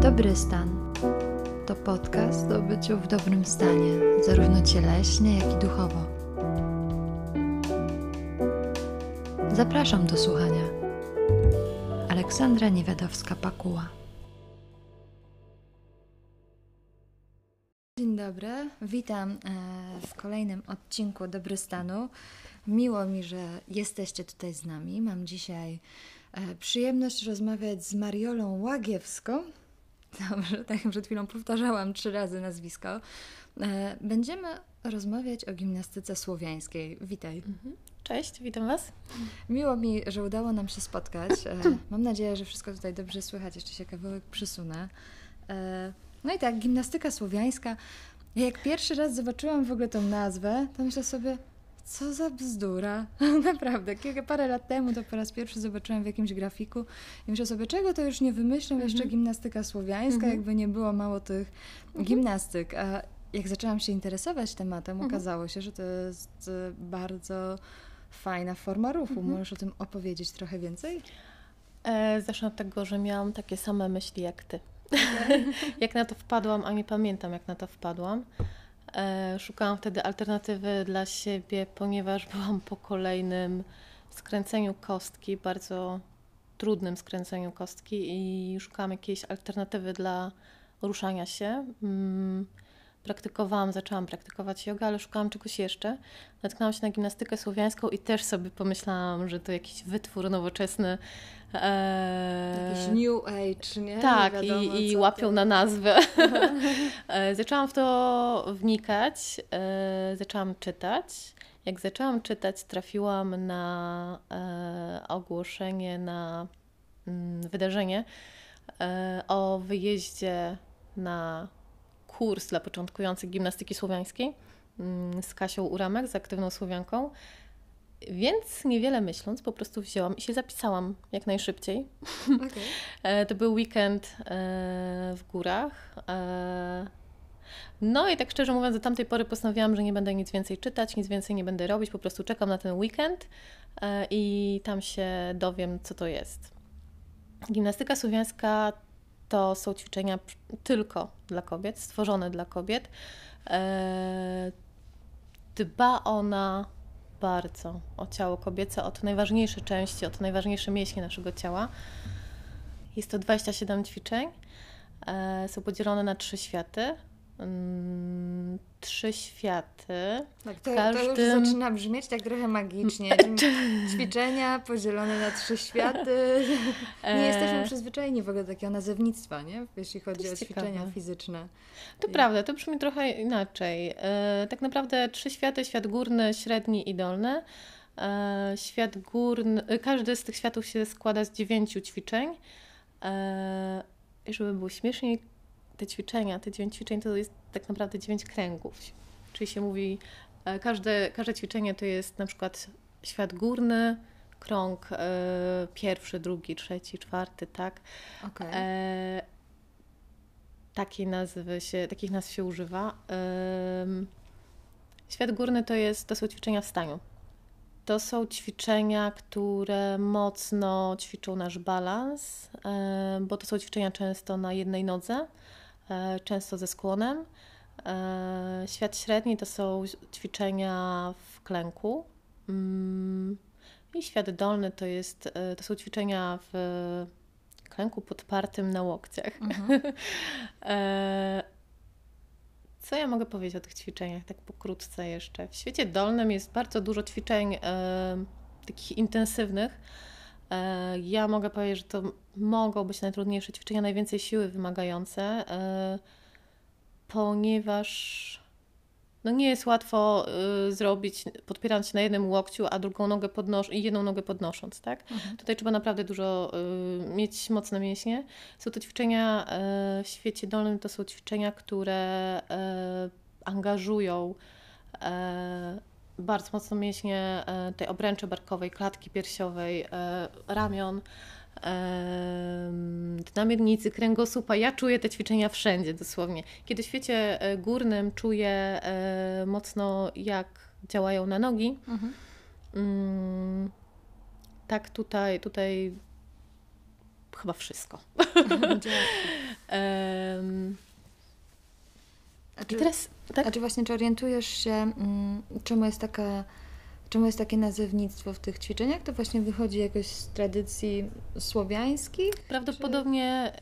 Dobry stan to podcast o byciu w dobrym stanie, zarówno cieleśnie, jak i duchowo. Zapraszam do słuchania. Aleksandra Niewiadowska-Pakuła. Dzień dobry, witam e, w kolejnym odcinku Dobry Stanu. Miło mi, że jesteście tutaj z nami. Mam dzisiaj e, przyjemność rozmawiać z Mariolą Łagiewską. Dobrze, tak jak przed chwilą powtarzałam trzy razy nazwisko. E, będziemy rozmawiać o gimnastyce słowiańskiej. Witaj. Mhm. Cześć, witam Was. Miło mi, że udało nam się spotkać. Mam nadzieję, że wszystko tutaj dobrze słychać. Jeszcze się kawałek przysunę. No i tak, gimnastyka słowiańska. Ja jak pierwszy raz zobaczyłam w ogóle tą nazwę, to myślę sobie, co za bzdura. Naprawdę, kilka parę lat temu to po raz pierwszy zobaczyłam w jakimś grafiku i myślę sobie, czego to już nie wymyślą, jeszcze mhm. gimnastyka słowiańska, mhm. jakby nie było mało tych mhm. gimnastyk. A jak zaczęłam się interesować tematem, okazało się, że to jest bardzo fajna forma ruchu. Możesz o tym opowiedzieć trochę więcej? E, zacznę od tego, że miałam takie same myśli jak ty. jak na to wpadłam, a nie pamiętam jak na to wpadłam. E, szukałam wtedy alternatywy dla siebie, ponieważ byłam po kolejnym skręceniu kostki, bardzo trudnym skręceniu kostki i szukałam jakiejś alternatywy dla ruszania się. Praktykowałam, zaczęłam praktykować jogę, ale szukałam czegoś jeszcze. Natknęłam się na gimnastykę słowiańską i też sobie pomyślałam, że to jakiś wytwór nowoczesny. E... Jakiś new age, nie? Tak, nie i, i łapią to... na nazwę. E, zaczęłam w to wnikać, e... zaczęłam czytać. Jak zaczęłam czytać, trafiłam na e, ogłoszenie, na mm, wydarzenie e, o wyjeździe na kurs dla początkujących gimnastyki słowiańskiej mm, z Kasią Uramek, z aktywną Słowianką. Więc niewiele myśląc, po prostu wzięłam i się zapisałam jak najszybciej. Okay. E, to był weekend e, w górach. E, no i tak szczerze mówiąc, do tamtej pory postanowiłam, że nie będę nic więcej czytać, nic więcej nie będę robić, po prostu czekam na ten weekend i tam się dowiem, co to jest. Gimnastyka słowiańska to są ćwiczenia tylko dla kobiet, stworzone dla kobiet. E, dba ona bardzo o ciało kobiece, o te najważniejsze części, o te najważniejsze mięśnie naszego ciała. Jest to 27 ćwiczeń. E, są podzielone na trzy światy. Mm, trzy światy. Tak, to, każdym... to już zaczyna brzmieć tak trochę magicznie. Ćwiczenia podzielone na trzy światy. Nie e, jesteśmy przyzwyczajeni w ogóle do takiego nazewnictwa, nie? jeśli chodzi o ćwiczenia ciekawe. fizyczne. To I... prawda, to brzmi trochę inaczej. E, tak naprawdę trzy światy, świat górny, średni i dolny. E, świat górny, każdy z tych światów się składa z dziewięciu ćwiczeń. I żeby było śmieszniej, te ćwiczenia, te dziewięć ćwiczeń to jest tak naprawdę dziewięć kręgów. Czyli się mówi, e, każde, każde ćwiczenie to jest na przykład świat górny, krąg y, pierwszy, drugi, trzeci, czwarty, tak. Okay. E, takiej nazwy się, takich nazw się używa. świat górny to, jest, to są ćwiczenia w staniu. To są ćwiczenia, które mocno ćwiczą nasz balans, bo to są ćwiczenia często na jednej nodze. E, często ze skłonem. E, świat średni to są ćwiczenia w klęku. Mm, I świat dolny to, jest, e, to są ćwiczenia w klęku podpartym na łokciach. Mhm. Co ja mogę powiedzieć o tych ćwiczeniach, tak pokrótce jeszcze? W świecie dolnym jest bardzo dużo ćwiczeń takich intensywnych, ja mogę powiedzieć, że to mogą być najtrudniejsze ćwiczenia, najwięcej siły wymagające, e, ponieważ no nie jest łatwo e, zrobić, podpierając się na jednym łokciu, a drugą nogę i jedną nogę podnosząc, tak? Mhm. Tutaj trzeba naprawdę dużo mieć mocne mięśnie. Są to ćwiczenia w świecie dolnym, to są ćwiczenia, które angażują bardzo mocno mięśnie e, tej obręczy barkowej, klatki piersiowej, e, ramion, na miednicy, kręgosłupa. Ja czuję te ćwiczenia wszędzie dosłownie. Kiedy w świecie e, górnym czuję mocno, jak działają na nogi, mhm. Mm, tak tutaj, tutaj chyba wszystko. a czy, I teraz, tak? A czy właśnie, czy orientujesz się, mm, czemu jest taka czemu jest takie nazewnictwo w tych ćwiczeniach? To właśnie wychodzi jakoś z tradycji słowiańskich? Prawdopodobnie,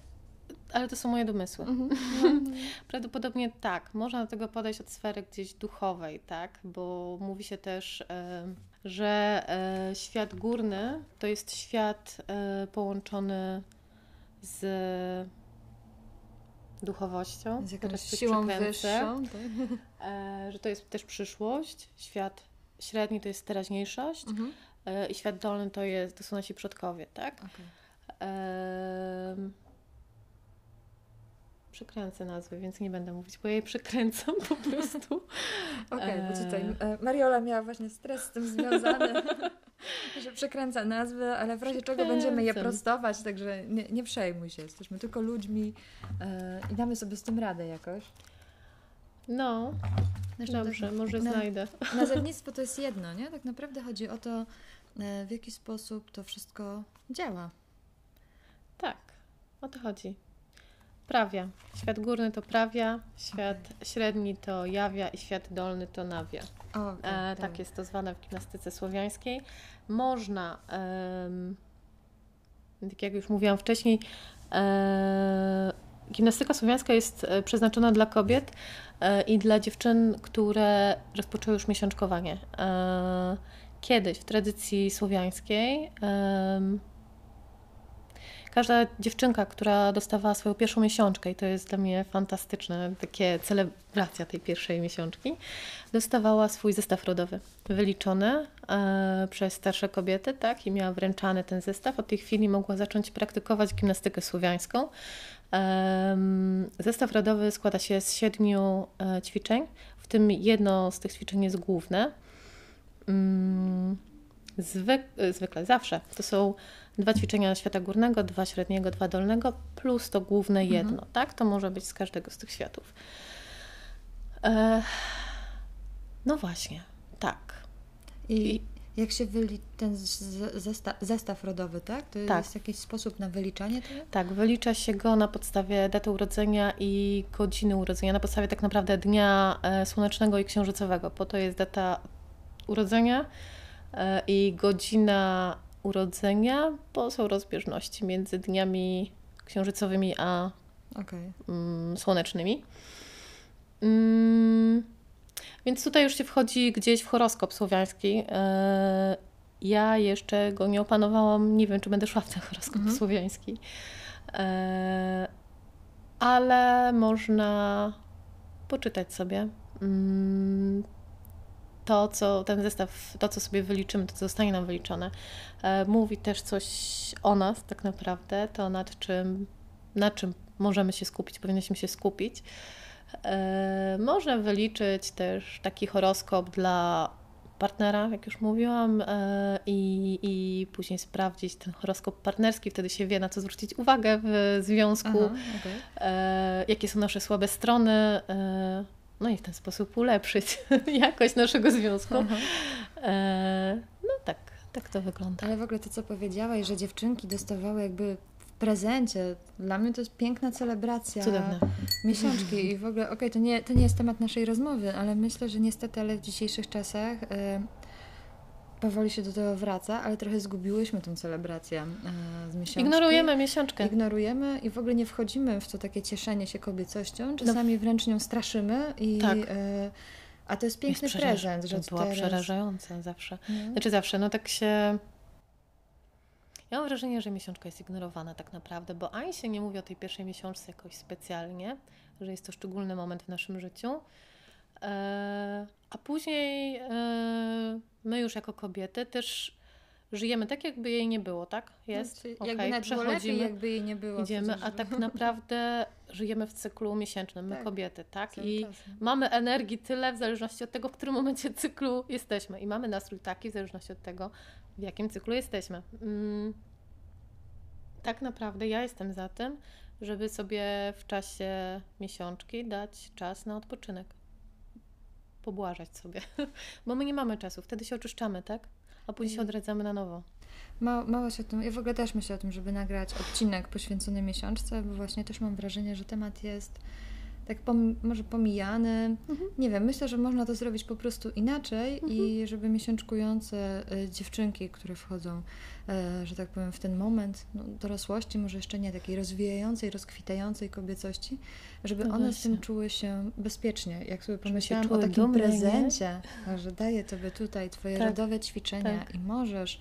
czy... ale to są moje domysły. Mm -hmm. Prawdopodobnie tak. Można do tego podejść od sfery gdzieś duchowej, tak? Bo mówi się też, że e, świat górny to jest świat e, połączony z duchowością, z jakąś siłą wyższą, tak? E, że to jest też przyszłość, świat średni to jest teraźniejszość mhm. E, i świat dolny to, jest, to są nasi przodkowie, tak? Okay. E, przekręcę nazwy, więc nie będę mówić, bo ja jej przekręcam po prostu. Okej, okay, bo tutaj e, Mariola miała właśnie stres z tym związany, że przekręca nazwy, ale w razie czego będziemy je prostować, także nie, nie przejmuj się, jesteśmy tylko ludźmi e, i damy sobie z tym radę jakoś. No, dobrze, może na, znajdę. Nazewnictwo to jest jedno, nie? Tak naprawdę chodzi o to, e, w jaki sposób to wszystko działa. Tak, o to chodzi. Prawia. Świat górny to prawia, świat okay. średni to jawia i świat dolny to nawia. Okay, e, tak jest to zwane w gimnastyce słowiańskiej. Można, tak jak już mówiłam wcześniej, e, gimnastyka słowiańska jest e, przeznaczona dla kobiet e, i dla dziewczyn, które rozpoczęły już miesiączkowanie. E, kiedyś w tradycji słowiańskiej każda dziewczynka, która dostawała swoją pierwszą miesiączkę, i to jest dla mnie fantastyczne, takie celebracja tej pierwszej miesiączki, dostawała swój zestaw rodowy, wyliczony e, przez starsze kobiety, tak, i miała wręczany ten zestaw. Od tej chwili mogła zacząć praktykować gimnastykę słowiańską. E, zestaw rodowy składa się z siedmiu e, ćwiczeń, w tym jedno z tych ćwiczeń jest główne. Mm, zwyk, zwykle, zawsze to są dwa ćwiczenia świata górnego, dwa średniego, dwa dolnego, plus to główne mhm. jedno, mhm. tak? To może być z każdego z tych światów. E, no właśnie, tak. I, I jak się wyli ten zestaw, zestaw rodowy, tak? To tak. jest jakiś sposób na wyliczanie tego? Tak, wylicza się go na podstawie daty urodzenia i godziny urodzenia, na podstawie tak naprawdę dnia e, słonecznego i księżycowego. Po to jest data urodzenia i godzina urodzenia, bo są rozbieżności między dniami księżycowymi a okay. mm, słonecznymi. Mm, więc tutaj już się wchodzi gdzieś w horoskop słowiański. E, ja jeszcze go nie opanowałam, nie wiem, czy będę szła w ten horoskop mhm. słowiański. E, ale można poczytać sobie. To, co ten zestaw, to, co sobie wyliczymy, to, co zostanie nam wyliczone, e, mówi też coś o nas tak naprawdę, to nad czym, na czym możemy się skupić, powinniśmy się skupić. E, można wyliczyć też taki horoskop dla partnera, jak już mówiłam, e, i, i później sprawdzić ten horoskop partnerski, wtedy się wie, na co zwrócić uwagę w związku, Aha, okay. jakie są nasze słabe strony no i w ten sposób ulepszyć jakość naszego związku. E, no tak, tak to wygląda. Ale w ogóle to, co powiedziałaś, że dziewczynki dostawały jakby w prezencie, dla mnie to jest piękna celebracja Cudowne. miesiączki i w ogóle, okej, okay, to, nie, to nie jest temat naszej rozmowy, ale myślę, że niestety, ale w dzisiejszych czasach e, powoli się do tego wraca, ale trochę zgubiłyśmy tą celebrację e, z miesiączki. Ignorujemy miesiączkę. Ignorujemy i w ogóle nie wchodzimy w to takie cieszenie się kobiecością. No Czasami no. wręcz nią straszymy i... Tak. E, a to jest piękny jest prezent, że to była teraz... przerażająca zawsze. No. Znaczy zawsze, no tak się... Ja mam wrażenie, że miesiączka jest ignorowana tak naprawdę, bo ani się nie mówi o tej pierwszej miesiączce jakoś specjalnie, że jest to szczególny moment w naszym życiu, a później e, my już jako kobiety też żyjemy tak, jakby jej nie było, tak? Jest, znaczy, okay, jakby przechodzimy, lepiej, jakby jej nie było. Idziemy, a tak naprawdę żyjemy w cyklu miesięcznym, my tak, kobiety, tak? I czasem. mamy energii tyle w zależności od tego, w którym momencie cyklu jesteśmy. I mamy nastrój taki w zależności od tego, w jakim cyklu jesteśmy. Mm, tak naprawdę ja jestem za tym, żeby sobie w czasie miesiączki dać czas na odpoczynek pobłażać sobie, bo my nie mamy czasu, wtedy się oczyszczamy, tak? a później się odradzamy na nowo. Mało, mało się o tym, ja w ogóle też myślę o tym, żeby nagrać odcinek poświęcony miesiączce, bo właśnie też mam wrażenie, że temat jest tak pom może pomijany. Mhm. Nie wiem, myślę, że można to zrobić po prostu inaczej mhm. i żeby miesiączkujące y, dziewczynki, które wchodzą, y, że tak powiem, w ten moment no, dorosłości, może jeszcze nie takiej rozwijającej, rozkwitającej kobiecości, żeby no one z tym czuły się bezpiecznie. Jak sobie pomyślałam o takim dumne, prezencie, nie? że daję Tobie tutaj Twoje tak. rodowe ćwiczenia tak. i możesz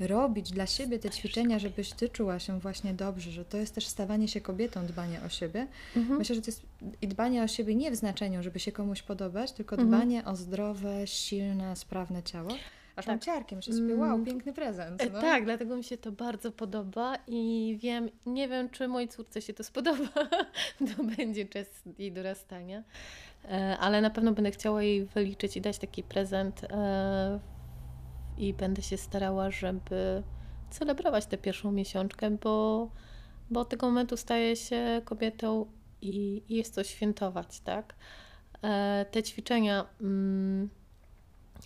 robić dla siebie te ćwiczenia, żebyś ty czuła się właśnie dobrze, że to jest też stawanie się kobietą, dbanie o siebie. Mhm. Myślę, że to jest i dbanie o siebie nie w znaczeniu, żeby się komuś podobać, tylko mhm. dbanie o zdrowe, silne, sprawne ciało. Aż tak. mam ciarki, myślę sobie, wow, mm. piękny prezent. E, no? Tak, dlatego mi się to bardzo podoba i wiem, nie wiem, czy mojej córce się to spodoba, to będzie czas jej dorastania, e, ale na pewno będę chciała jej wyliczyć i dać taki prezent e, i będę się starała, żeby celebrować tę pierwszą miesiączkę, bo, bo od tego momentu staję się kobietą i, i jest to świętować, tak? E, te ćwiczenia, mm,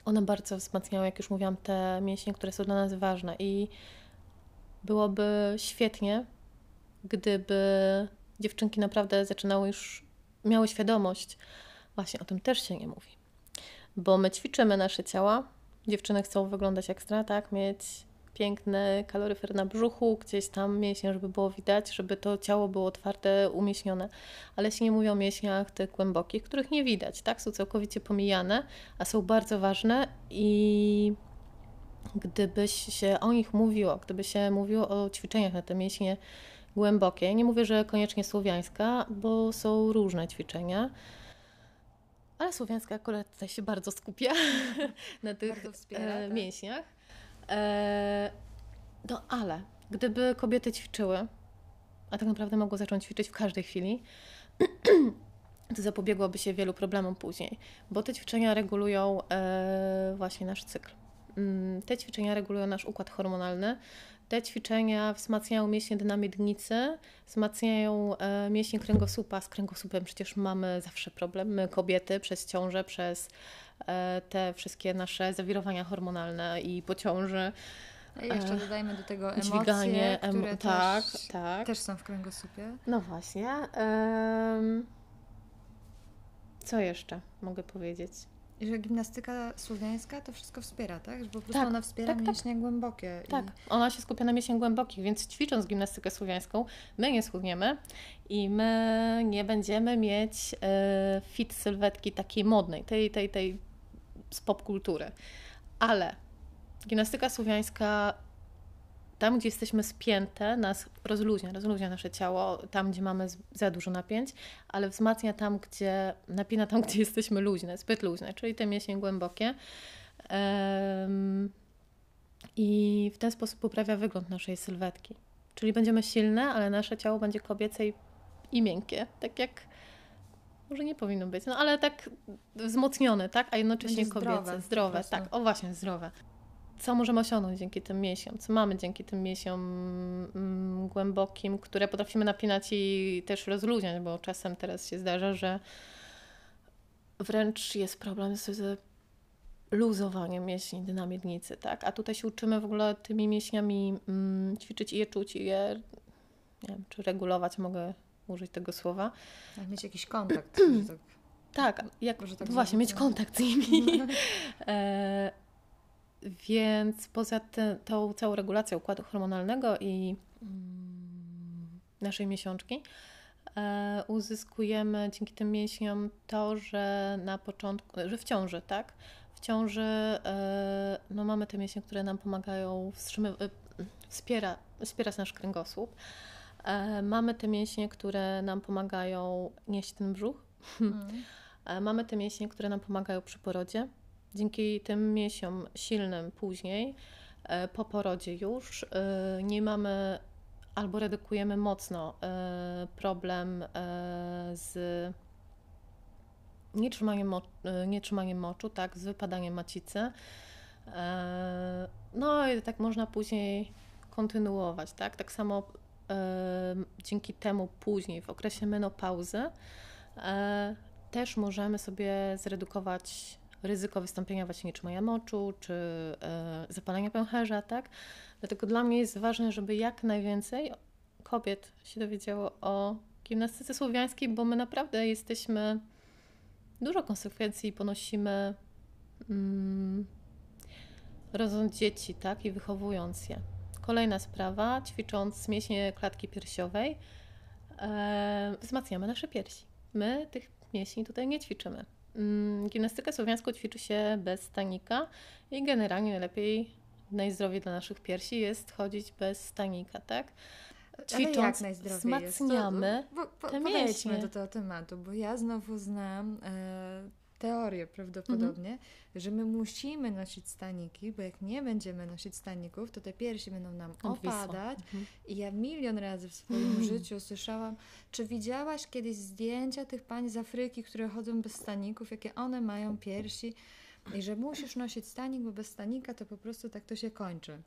one bardzo wzmacniają, jak już mówiłam, te mięśnie, które są dla nas ważne i byłoby świetnie, gdyby dziewczynki naprawdę zaczynały już, miały świadomość, właśnie o tym też się nie mówi, bo my ćwiczymy nasze ciała, dziewczyny chcą wyglądać ekstra, tak? Mieć piękny kaloryfer na brzuchu, gdzieś tam mięśnie, żeby było widać, żeby to ciało było otwarte, umieśnione. Ale się nie mówi o mięśniach tych głębokich, których nie widać, tak? Są całkowicie pomijane, a są bardzo ważne i gdybyś się o nich mówiło, gdyby się mówiło o ćwiczeniach na te mięśnie głębokie, nie mówię, że koniecznie słowiańska, bo są różne ćwiczenia, ale słowiańska akurat tutaj się bardzo skupia na tych wspiera, e, tak? mięśniach. E, no ale gdyby kobiety ćwiczyły, a tak naprawdę mogły zacząć ćwiczyć w każdej chwili, to zapobiegłoby się wielu problemom później, bo te ćwiczenia regulują e, właśnie nasz cykl. Mm, te ćwiczenia regulują nasz układ hormonalny, te ćwiczenia wzmacniają mięśnie dynamiednicy, wzmacniają e, mięśnie kręgosłupa. Z kręgosłupem przecież mamy zawsze problem, my kobiety przez ciążę, przez e, te wszystkie nasze zawirowania hormonalne i po ciąży. I jeszcze dodajmy do tego emocje, Dźwiganie, które tak, też, tak. też są w kręgosłupie. No właśnie. Co jeszcze mogę powiedzieć? I że gimnastyka słowiańska to wszystko wspiera, tak? Że po prostu tak, ona wspiera tak, tak. mięśnie tak. głębokie. Tak, i... ona się skupia na mięśniach głębokich, więc ćwicząc gimnastykę słowiańską, my nie schudniemy i my nie będziemy mieć e, fit sylwetki takiej modnej, tej, tej, tej z popkultury. Ale gimnastyka słowiańska tam, gdzie jesteśmy spięte, nas rozluźnia, rozluźnia nasze ciało, tam, gdzie mamy za dużo napięć, ale wzmacnia tam, gdzie, napina tam, gdzie jesteśmy luźne, zbyt luźne, czyli te mięśnie głębokie. I w ten sposób poprawia wygląd naszej sylwetki. Czyli będziemy silne, ale nasze ciało będzie kobiece i, i miękkie, tak jak może nie powinno być, no ale tak wzmocnione, tak, a jednocześnie kobiece, zdrowe, zdrowe tak, o właśnie, zdrowe co możemy osiągnąć dzięki tym mięsiom, co mamy dzięki tym mięsiom mm, głębokim, które potrafimy napinać i też rozluźniać, bo czasem teraz się zdarza, że wręcz jest problem z luzowaniem mięśni dynamiednicy, tak? A tutaj się uczymy w ogóle tymi mięśniami mm, ćwiczyć i je czuć i je, nie wiem, czy regulować, mogę użyć tego słowa. Jak mieć jakiś kontakt. tak, tak, jak, tak właśnie, mieć kontakt z nimi. e, więc poza te, tą całą regulacją układu hormonalnego i mm, naszej miesiączki, e, uzyskujemy dzięki tym mięśniom to, że na początku, że w ciąży, tak? W ciąży e, no, mamy te mięśnie, które nam pomagają wstrzymywać, e, wspiera, wspierać nasz kręgosłup. Mamy te mięśnie, które nam pomagają nieść ten brzuch. Mm. Mamy te mięśnie, które nam pomagają przy porodzie Dzięki tym mięsiom silnym później, e, po porodzie już, e, nie mamy albo redukujemy mocno e, problem z nietrzymaniem, mo nietrzymaniem moczu, tak, z wypadaniem macicy. No i tak można później kontynuować, tak? Tak samo dzięki temu później w okresie menopauzy też możemy sobie zredukować ryzyko wystąpienia właśnie nieczymania moczu, czy e, zapalenia pęcherza, tak? Dlatego dla mnie jest ważne, żeby jak najwięcej kobiet się dowiedziało o gimnastyce słowiańskiej, bo my naprawdę jesteśmy, dużo konsekwencji ponosimy mm, rodząc dzieci, tak? I wychowując je. Kolejna sprawa, ćwicząc mięśnie klatki piersiowej, e, wzmacniamy nasze piersi. My tych mięśni tutaj nie ćwiczymy. Mm, gimnastykę słowiańską ćwiczy się bez stanika i generalnie najlepiej, najzdrowiej dla naszych piersi jest chodzić bez stanika, tak? Ćwicząc, wzmacniamy to, bo, te mięśnie. do tego tematu, bo ja znowu znam e, teorię prawdopodobnie, mhm. że my musimy nosić staniki, bo jak nie będziemy nosić staników, to te piersi będą nam opadać. Mhm. I ja milion razy w swoim mhm. życiu słyszałam, czy widziałaś kiedyś zdjęcia tych pań z Afryki, które chodzą bez staników, jakie one mają piersi i że musisz nosić stanik, bo bez stanika to po prostu tak to się kończy.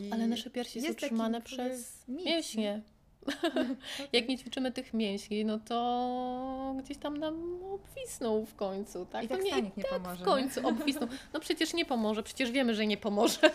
I Ale nasze piersi są trzymane przez mięśnie. Jak nie ćwiczymy tych mięśni, no to gdzieś tam nam obwisną w końcu, tak? I tak nie, nie tak pomoże. w końcu nie? obwisną. No przecież nie pomoże, przecież wiemy, że nie pomoże.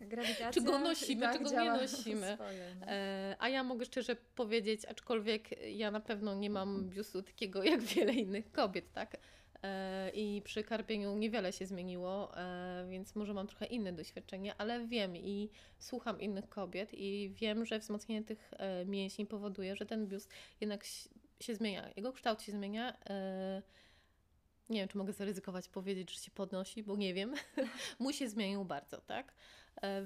Grawitacja czy go nosimy, tak czy go nie nosimy. Swoje, no. e, a ja mogę szczerze powiedzieć, aczkolwiek ja na pewno nie mam biustu takiego jak wiele innych kobiet, tak? E, i przy karpieniu niewiele się zmieniło, e, więc może mam trochę inne doświadczenie, ale wiem i słucham innych kobiet i wiem, że wzmocnienie tych e, mięśni powoduje, że ten biust jednak się zmienia, jego kształt się zmienia. Nie wiem, czy mogę zaryzykować powiedzieć, że się podnosi, bo nie wiem. Mój się zmienił bardzo, tak?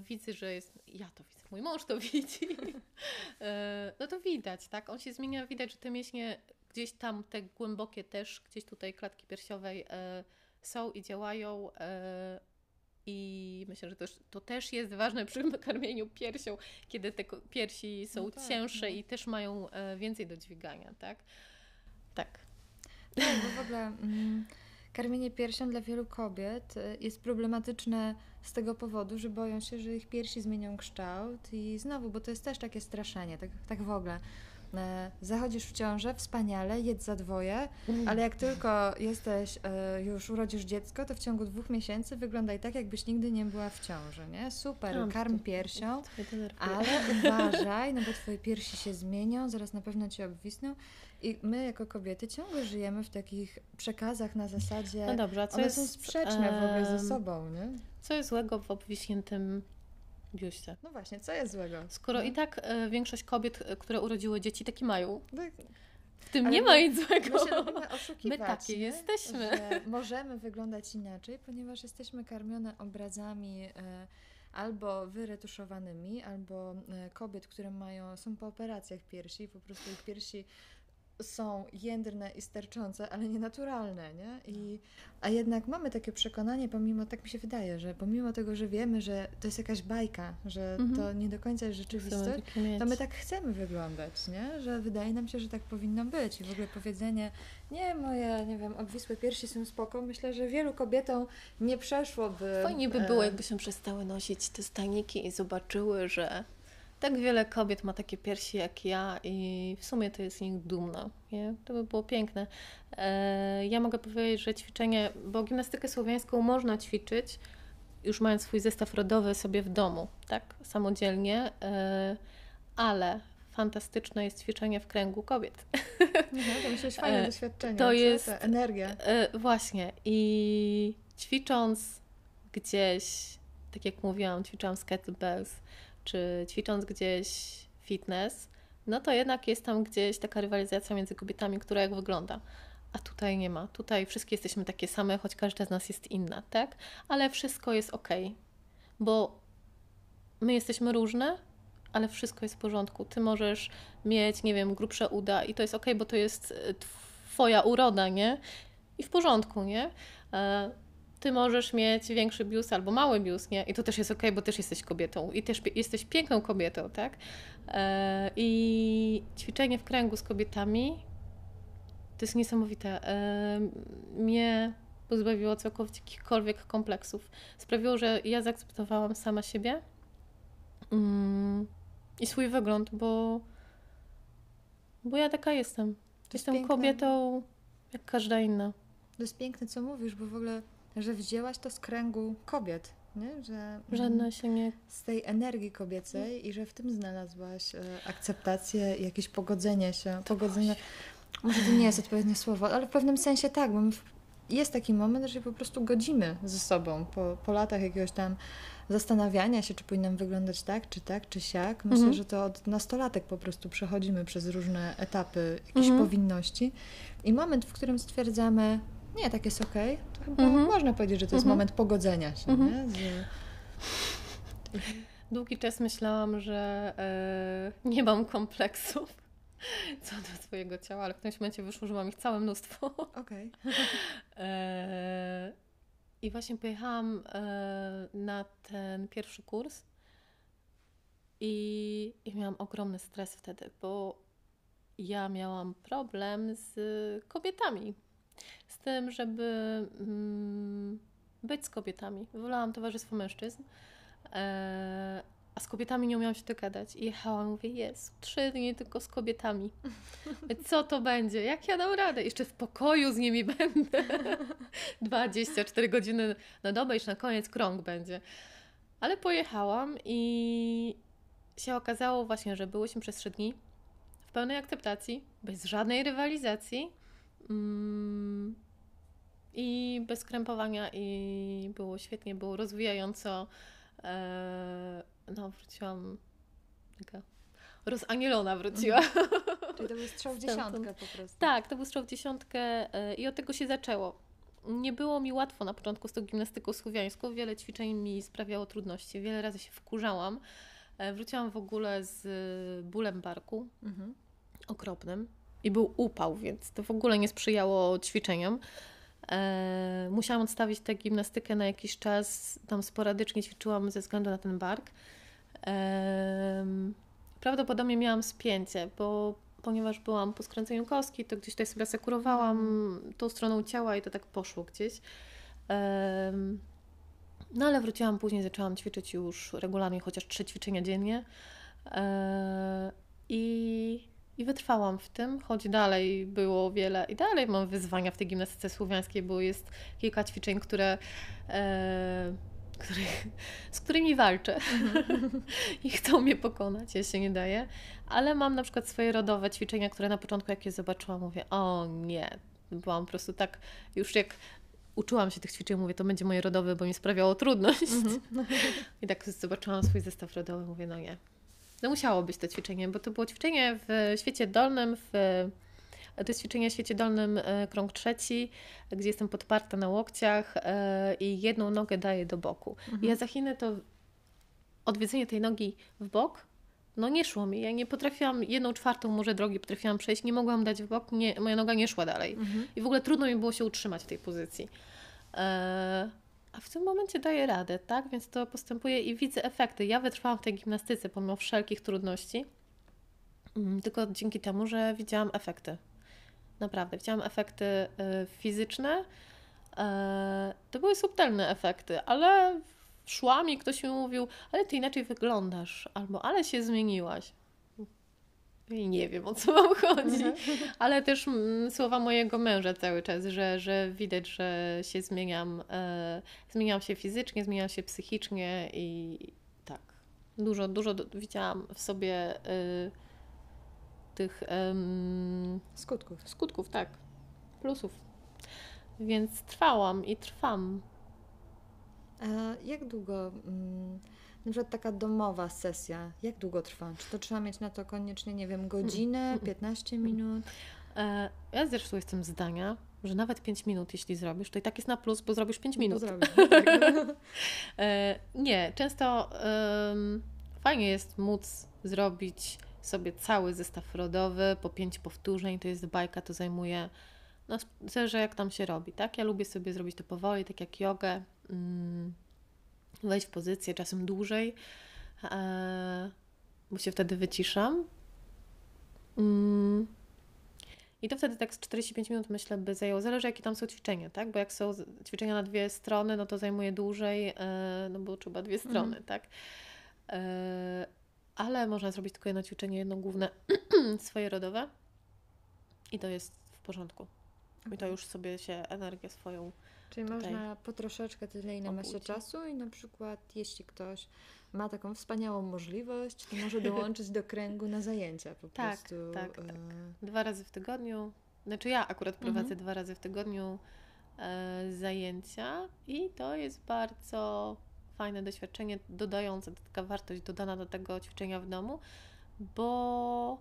Widzę, że jest. Ja to widzę, mój mąż to widzi. No to widać, tak? On się zmienia, widać, że te mięśnie gdzieś tam te głębokie też, gdzieś tutaj klatki piersiowej e, są i działają. E, I myślę, że to, to też jest ważne przy karmieniu piersią, kiedy te piersi są no tak, cięższe no. i też mają e, więcej do dźwigania, tak? Tak. Tak, bo w ogóle mm, karmienie piersią dla wielu kobiet jest problematyczne z tego powodu, że boją się, że ich piersi zmienią kształt i znowu, bo to jest też takie straszenie, tak, tak w ogóle zachodzisz w ciążę, wspaniale, jedz za dwoje, mm. ale jak tylko jesteś, e, już urodzisz dziecko, to w ciągu dwóch miesięcy wyglądaj tak, jakbyś nigdy nie była w ciąży, nie? Super, karm piersią, ale uważaj, no bo twoje piersi się zmienią, zaraz na pewno ci obwisną i my jako kobiety ciągle żyjemy w takich przekazach na zasadzie, no dobrze, co one jest, są sprzeczne w ogóle ze sobą, nie? Co jest złego w obwiśniętym biuście. No właśnie, co jest złego? Skoro no. i tak e, większość kobiet, e, które urodziły dzieci, takie mają. W tym Ale nie ma nic złego. My, my takie nie? jesteśmy. Że możemy wyglądać inaczej, ponieważ jesteśmy karmione obrazami e, albo wyretuszowanymi, albo e, kobiet, które mają, są po operacjach piersi, po prostu ich piersi są jędrne i sterczące, ale nienaturalne, nie? I, a jednak mamy takie przekonanie, pomimo, tak mi się wydaje, że pomimo tego, że wiemy, że to jest jakaś bajka, że mhm. to nie do końca jest rzeczywistość, to my tak chcemy wyglądać, nie? Że wydaje nam się, że tak powinno być. I w ogóle powiedzenie, nie, moje, nie wiem, obwisłe piersi są spoko, myślę, że wielu kobietom nie przeszłoby... Fajnie by było, e, jakby się przestały nosić te stajniki i zobaczyły, że tak wiele kobiet ma takie piersi jak ja i w sumie to jest z nich dumna. Nie? To by było piękne. E, ja mogę powiedzieć, że ćwiczenie, bo gimnastykę słowiańską można ćwiczyć już mając swój zestaw rodowy sobie w domu, tak, samodzielnie, e, ale fantastyczne jest ćwiczenie w kręgu kobiet. No, to myślę, że fajne e, doświadczenie. To jest Ta energia. Właśnie. I ćwicząc gdzieś, tak jak mówiłam, ćwiczyłam z kettlebells, czy ćwicząc gdzieś fitness, no to jednak jest tam gdzieś taka rywalizacja między kobietami, która jak wygląda. A tutaj nie ma. Tutaj wszystkie jesteśmy takie same, choć każda z nas jest inna, tak? Ale wszystko jest ok, bo my jesteśmy różne, ale wszystko jest w porządku. Ty możesz mieć, nie wiem, grubsze uda i to jest ok, bo to jest e, Twoja uroda, nie? I w porządku, nie? Ty możesz mieć większy biust albo mały biust, nie? I to też jest ok, bo też jesteś kobietą i też jesteś piękną kobietą, tak? E, I ćwiczenie w kręgu z kobietami to jest niesamowite. E, mnie pozbawiło całkowicie jakichkolwiek kompleksów. Sprawiło, że ja zaakceptowałam sama siebie mm, i swój wygląd, bo, bo ja taka jestem. Jestem kobietą jak każda inna. To jest piękne, co mówisz, bo w ogóle że wzięłaś to z kręgu kobiet, nie? Że Żadna się nie... z tej energii kobiecej i że w tym znalazłaś e, akceptację i jakieś pogodzenie się, pogodzenie. Może to nie jest odpowiednie słowo, ale w pewnym sensie tak, bo jest taki moment, że się po prostu godzimy ze sobą po, po latach jakiegoś tam zastanawiania się, czy powinnam wyglądać tak, czy tak, czy siak. Myślę, Mhm. że to od nastolatek po prostu przechodzimy przez różne etapy jakiejś Mhm. powinności i moment, w którym stwierdzamy, nie, tak jest okej, to chyba Mhm. można powiedzieć, że to jest Mhm. moment pogodzenia się, Mhm. Z, Długi czas myślałam, że e, nie mam kompleksów co do swojego ciała, ale w którymś momencie wyszło, że mam ich całe mnóstwo. Okej. E, I właśnie pojechałam e, na ten pierwszy kurs i, i miałam ogromny stres wtedy, bo ja miałam problem z kobietami. Tym, żeby mm, być z kobietami. Wolałam towarzystwo mężczyzn, e, a z kobietami nie umiałam się dogadać. I jechałam, mówię, jest, trzy dni tylko z kobietami. Co to będzie? Jak ja dam radę? Jeszcze w pokoju z nimi będę. 24 godziny na dobę, już na koniec krąg będzie. Ale pojechałam i się okazało właśnie, że byłyśmy przez trzy dni w pełnej akceptacji, bez żadnej rywalizacji mm, i bez krępowania i było świetnie, było rozwijająco. E, no, wróciłam taka rozanielona wróciła. Czyli to był strzał w dziesiątkę po prostu. Tak, to był strzał w dziesiątkę y, i od tego się zaczęło. Nie było mi łatwo na początku z tą gimnastyką słowiańską. Wiele ćwiczeń mi sprawiało trudności. Wiele razy się wkurzałam. E, Wróciłam w ogóle z bólem barku Mhm. okropnym i był upał, więc to w ogóle nie sprzyjało ćwiczeniom. E, musiałam odstawić tę gimnastykę na jakiś czas. Tam sporadycznie ćwiczyłam ze względu na ten bark. Em, prawdopodobnie miałam spięcie, bo ponieważ byłam po skręceniu kostki, to gdzieś tutaj sobie asekurowałam tą stroną ciała i to tak poszło gdzieś. Em, no ale wróciłam później, zaczęłam ćwiczyć już regularnie, chociaż trzy ćwiczenia dziennie. E, I, I wytrwałam w tym, choć dalej było wiele i dalej mam wyzwania w tej gimnastyce słowiańskiej, bo jest kilka ćwiczeń, które, e, których, z którymi walczę i chcą mnie pokonać, ja się nie daję. Ale mam na przykład swoje rodowe ćwiczenia, które na początku jak je zobaczyłam, mówię, o nie, byłam po prostu tak, już jak uczyłam się tych ćwiczeń, mówię, to będzie moje rodowe, bo mi sprawiało trudność. I tak zobaczyłam swój zestaw rodowy, mówię, no nie. No musiało być to ćwiczenie, bo to było ćwiczenie w świecie dolnym, w, to jest ćwiczenie w świecie dolnym e, krąg trzeci, gdzie jestem podparta na łokciach e, i jedną nogę daję do boku. I ja za Chiny to odwiedzenie tej nogi w bok, no nie szło mi. Ja nie potrafiłam, jedną czwartą może drogi potrafiłam przejść, nie mogłam dać w bok, nie, moja noga nie szła dalej. I w ogóle trudno mi było się utrzymać w tej pozycji. E, a w tym momencie daję radę, tak? Więc to postępuje i widzę efekty. Ja wytrwałam w tej gimnastyce pomimo wszelkich trudności, mm, tylko dzięki temu, że widziałam efekty. Naprawdę, widziałam efekty y, fizyczne. E, to były subtelne efekty, ale szłam i ktoś mi mówił, ale ty inaczej wyglądasz, albo ale się zmieniłaś. I nie wiem o co wam chodzi, ale też mm, słowa mojego męża cały czas, że, że widać, że się zmieniam, e, zmieniam się fizycznie, zmieniam się psychicznie i tak. Dużo, dużo do, widziałam w sobie y, tych Skutków. skutków, tak, plusów. Więc trwałam i trwam. A jak długo, mm, na przykład taka domowa sesja, jak długo trwa? Czy to trzeba mieć na to koniecznie, nie wiem, godzinę, 15 minut? E, ja zresztą jestem zdania, że nawet 5 minut, jeśli zrobisz, to i tak jest na plus, bo zrobisz 5 minut. To zrobię. Tak. E, nie, często em, fajnie jest móc zrobić sobie cały zestaw rodowy po 5 powtórzeń, to jest bajka, to zajmuje, no zależy jak tam się robi, tak? Ja lubię sobie zrobić to powoli, tak jak jogę, mm, wejść w pozycję czasem dłużej, e, bo się wtedy wyciszam. Mm. I to wtedy tak z 45 minut myślę by zajęło. Zależy jakie tam są ćwiczenia, tak? Bo jak są ćwiczenia na dwie strony, no to zajmuje dłużej, e, no bo trzeba dwie strony, tak? E, ale można zrobić tylko jedno ćwiczenie, jedno główne, swoje rodowe i to jest w porządku. I to już sobie się energię swoją. Czyli tutaj można po troszeczkę tyle, ile ma się czasu i na przykład jeśli ktoś ma taką wspaniałą możliwość, to może dołączyć do kręgu na zajęcia po Tak, prostu. tak, tak. e, Dwa razy w tygodniu. Znaczy ja akurat prowadzę Mhm. dwa razy w tygodniu e, zajęcia i to jest bardzo fajne doświadczenie, dodające, taka wartość dodana do tego ćwiczenia w domu, bo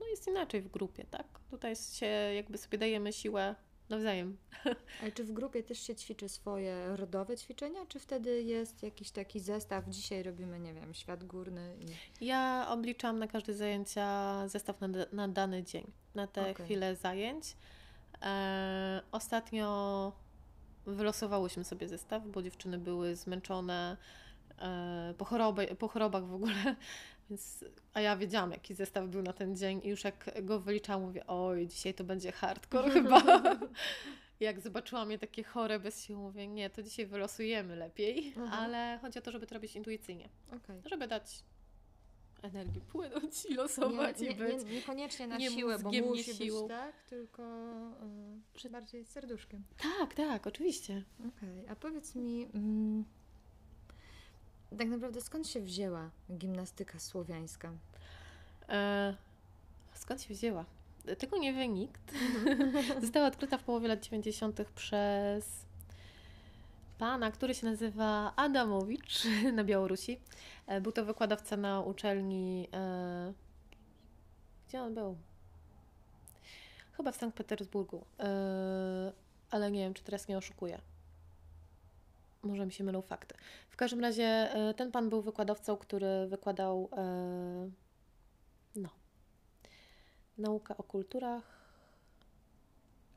no jest inaczej w grupie, tak? Tutaj się jakby sobie dajemy siłę nawzajem. Ale czy w grupie też się ćwiczy swoje rodowe ćwiczenia, czy wtedy jest jakiś taki zestaw? Dzisiaj robimy, nie wiem, świat górny i Ja obliczam na każde zajęcia zestaw na, na dany dzień, na te Okej. chwile zajęć. E, ostatnio wylosowałyśmy sobie zestaw, bo dziewczyny były zmęczone e, po, chorobie, po chorobach w ogóle, więc, a ja wiedziałam, jaki zestaw był na ten dzień i już jak go wyliczałam, mówię, oj, dzisiaj to będzie hardcore chyba. jak zobaczyłam je takie chore bez sił, mówię, nie, to dzisiaj wylosujemy lepiej, Mhm. ale chodzi o to, żeby to robić intuicyjnie okej. żeby dać energii płynąć i losować Nie, nie, i być. nie, niekoniecznie na nie siłę, bo musi siłą. być tak, tylko y, bardziej serduszkiem. Tak, tak, oczywiście. Okej, a powiedz mi, mm, tak naprawdę skąd się wzięła gimnastyka słowiańska? E, skąd się wzięła? Tego nie wie nikt. Została odkryta w połowie lat 90. przez pana, który się nazywa Adamowicz na Białorusi. E, Był to wykładowca na uczelni. E, gdzie on był? Chyba w Sankt Petersburgu. E, ale nie wiem, czy teraz nie oszukuję. Może mi się mylą fakty. W każdym razie e, ten pan był wykładowcą, który wykładał e, no, nauka o kulturach.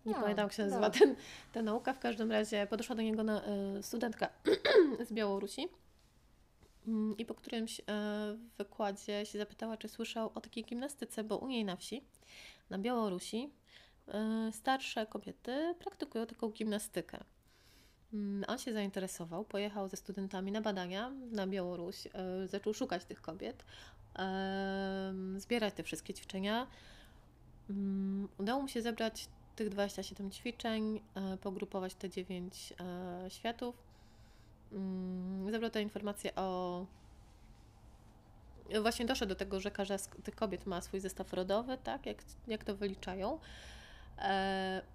Nie A, pamiętam, jak się no. nazywa ten, ta nauka. W każdym razie podeszła do niego na, e, studentka z Białorusi Mm, i po którymś wykładzie się zapytała, czy słyszał o takiej gimnastyce, bo u niej na wsi, na Białorusi, starsze kobiety praktykują taką gimnastykę. Mm, On się zainteresował, pojechał ze studentami na badania na Białoruś, e, zaczął szukać tych kobiet, zbierać te wszystkie ćwiczenia. Mm, Udało mu się zebrać tych 27 ćwiczeń, e, pogrupować te 9 e, światów. Mm, Zebrał te informacje o. Właśnie doszedł do tego, że każda z tych kobiet ma swój zestaw rodowy, tak? Jak, jak to wyliczają.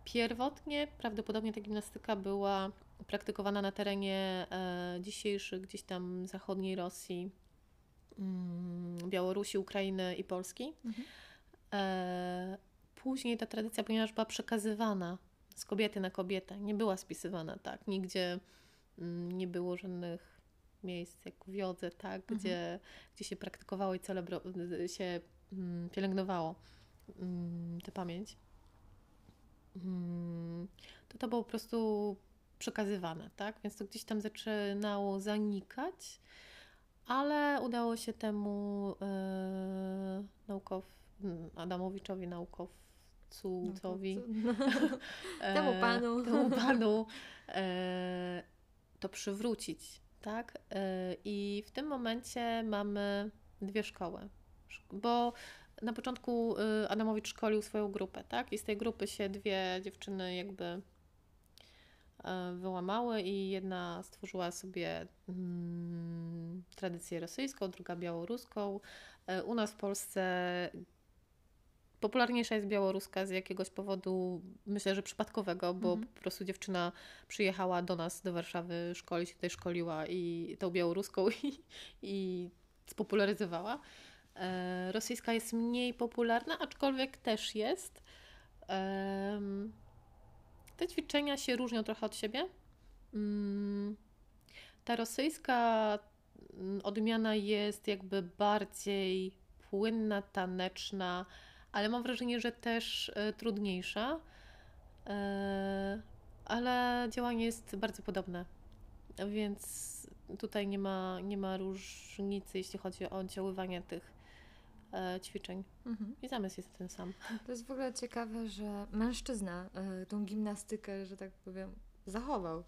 Pierwotnie prawdopodobnie ta gimnastyka była praktykowana na terenie e, dzisiejszych gdzieś tam zachodniej Rosji, mm, Białorusi, Ukrainy i Polski. E, Później ta tradycja, ponieważ była przekazywana z kobiety na kobietę, nie była spisywana tak. Nigdzie mm, nie było żadnych miejsc jak w jodze, tak, gdzie, gdzie się praktykowało i celebro, się mm, pielęgnowało tę pamięć. To to było po prostu przekazywane, tak? Więc to gdzieś tam zaczynało zanikać, ale udało się temu e, naukow, Adamowiczowi, naukowcowi, e, Temu panu. temu panu e, to przywrócić, tak? E, I w tym momencie mamy dwie szkoły, Szk- bo na początku y, Adamowicz szkolił swoją grupę, tak? I z tej grupy się dwie dziewczyny jakby e, wyłamały i jedna stworzyła sobie mm, tradycję rosyjską, druga białoruską. E, U nas w Polsce popularniejsza jest białoruska z jakiegoś powodu, myślę, że przypadkowego, bo Mhm. po prostu dziewczyna przyjechała do nas, do Warszawy szkolić, tutaj szkoliła i tą białoruską i, i spopularyzowała. E, rosyjska jest mniej popularna, aczkolwiek też jest. Te ćwiczenia się różnią trochę od siebie. Mm, Ta rosyjska mm, odmiana jest jakby bardziej płynna, taneczna, ale mam wrażenie, że też e, trudniejsza. E, ale działanie jest bardzo podobne. Więc tutaj nie ma, nie ma różnicy, jeśli chodzi o oddziaływanie tych ćwiczeń. Mhm. I zamysł jest ten sam. To jest w ogóle ciekawe, że mężczyzna y, tą gimnastykę, że tak powiem, zachował.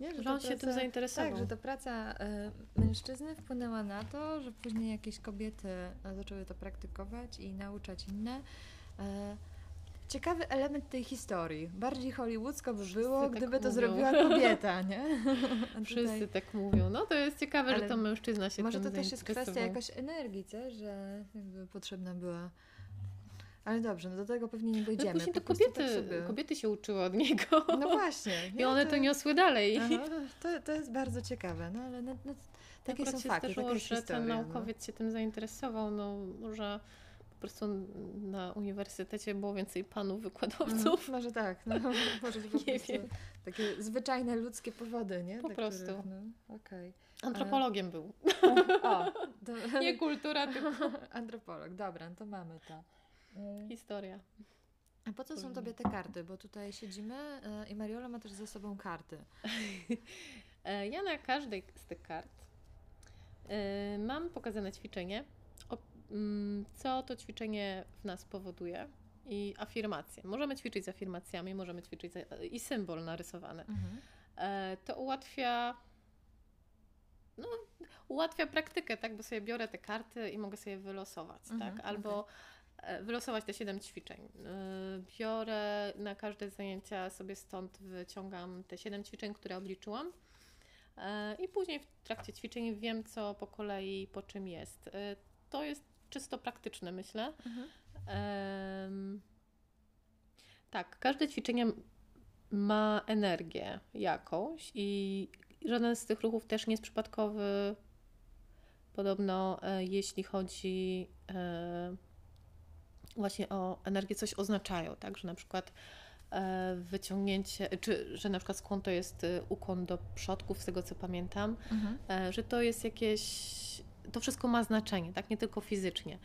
Nie? Że to on się tym zainteresował. Tak, że ta praca y, mężczyzny wpłynęła na to, że później jakieś kobiety zaczęły to praktykować i nauczać inne. Ciekawy element tej historii. Bardziej hollywoodzko by Wszyscy było, tak gdyby to mówią. zrobiła kobieta, nie? Wszyscy tak mówią. No to jest ciekawe, Ale że to mężczyzna się Może to też jest kwestia jakoś energii, co? Że jakby potrzebna była. Ale dobrze, no do tego pewnie nie No dojdziemy. później to kobiety, tak sobie- kobiety się uczyły od niego. No właśnie. I one to niosły dalej. Aha, to, to jest bardzo ciekawe, no ale no, no, takie Akurat są fakty, zdarzyło, taka jest że historia. ten no. naukowiec się tym zainteresował, no może po prostu na uniwersytecie było więcej panów wykładowców. Mhm, może tak, no, może to po Nie prostu wiem. takie zwyczajne ludzkie powody, nie? Po Dla prostu. Których, no, okej. Antropologiem był. O, Nie kultura, tylko antropolog, dobra, no to mamy to. Mm. historia. A po co są tobie te karty? Bo tutaj siedzimy e, i Mariola ma też ze sobą karty. E, Ja na każdej z tych kart e, mam pokazane ćwiczenie, co to ćwiczenie w nas powoduje i afirmacje. Możemy ćwiczyć z afirmacjami, możemy ćwiczyć i symbol narysowany. E, To ułatwia no, ułatwia praktykę, tak, bo sobie biorę te karty i mogę sobie wylosować, Mhm, tak, albo e, wylosować te siedem ćwiczeń. E, Biorę na każde zajęcia sobie stąd wyciągam te siedem ćwiczeń, które obliczyłam. I później w trakcie ćwiczeń wiem, co po kolei po czym jest. To jest czysto praktyczne, myślę. Mhm. Em, tak, każde ćwiczenie ma energię jakąś i żaden z tych ruchów też nie jest przypadkowy. Podobno, e, jeśli chodzi e, właśnie o energię, coś oznaczają, tak, że na przykład e, wyciągnięcie, czy że na przykład skłon to jest e, ukłon do przodków, z tego co pamiętam, Mhm. że to jest jakieś, to wszystko ma znaczenie, tak, nie tylko fizycznie.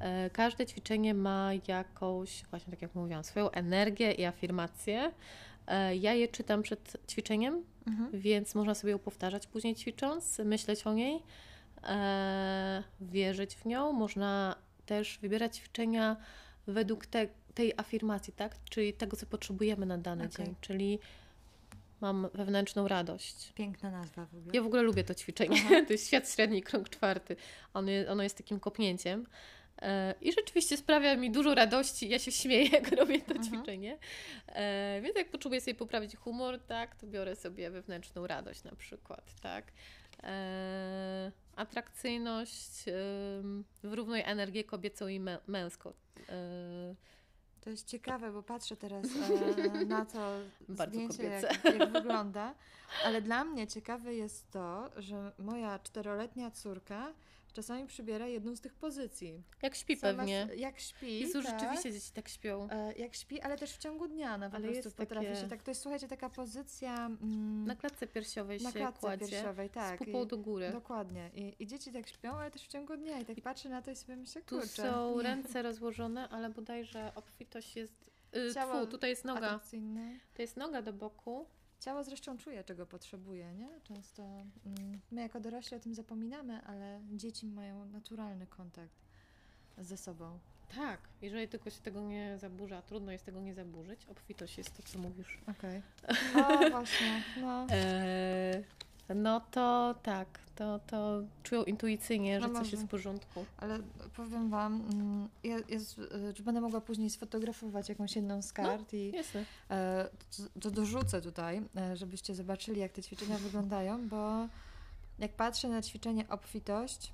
E, Każde ćwiczenie ma jakąś, właśnie tak jak mówiłam, swoją energię i afirmację. E, Ja je czytam przed ćwiczeniem, Mhm. więc można sobie ją powtarzać później ćwicząc, myśleć o niej, e, wierzyć w nią. Można też wybierać ćwiczenia według te, tej afirmacji, tak? Czyli tego, co potrzebujemy na dany Okej. dzień. Czyli mam wewnętrzną radość. Piękna nazwa w ogóle. Ja w ogóle lubię to ćwiczenie. To jest świat średni, krąg czwarty. Ono, je- ono jest takim kopnięciem. E, I rzeczywiście sprawia mi dużo radości. Ja się śmieję, jak robię to Mhm. ćwiczenie. E, Więc jak potrzebuję sobie poprawić humor, tak, to biorę sobie wewnętrzną radość na przykład, tak. E, Atrakcyjność, em, wyrównuję energię kobiecą i mę- męską. To jest ciekawe, bo patrzę teraz e, na to zdjęcie, jak, jak wygląda, ale dla mnie ciekawe jest to, że moja czteroletnia córka czasami przybiera jedną z tych pozycji. Jak śpi Sama pewnie. Jak śpi, Jezu, tak, rzeczywiście dzieci tak śpią. e, jak śpi, ale też w ciągu dnia ona po Ale prostu potrafi takie- się tak, to jest słuchajcie taka pozycja mm, Na klatce piersiowej na się klatce kładzie. piersiowej, tak. z pupą do góry. Dokładnie. I, I dzieci tak śpią, ale też w ciągu dnia. I tak patrzę na to i sobie myślę, Tu kurczę. są nie. ręce rozłożone, ale bodajże obfitość jest. Yy, tfu, tutaj jest noga. Atrakcyjne. To jest noga do boku. Ciało zresztą czuje, czego potrzebuje, nie? Często mm, my jako dorośli o tym zapominamy, ale dzieci mają naturalny kontakt ze sobą. Tak, jeżeli tylko się tego nie zaburza, trudno jest tego nie zaburzyć. Obfitość jest to, co mówisz. Okej. O, właśnie. No. Eee, no to tak, to, to czują intuicyjnie, No że coś może. jest w porządku. Ale powiem Wam, mm, ja, jest, czy będę mogła później sfotografować jakąś jedną z kart i Jasne. e, to, to dorzucę tutaj, e, żebyście zobaczyli, jak te ćwiczenia wyglądają, bo jak patrzę na ćwiczenie obfitość,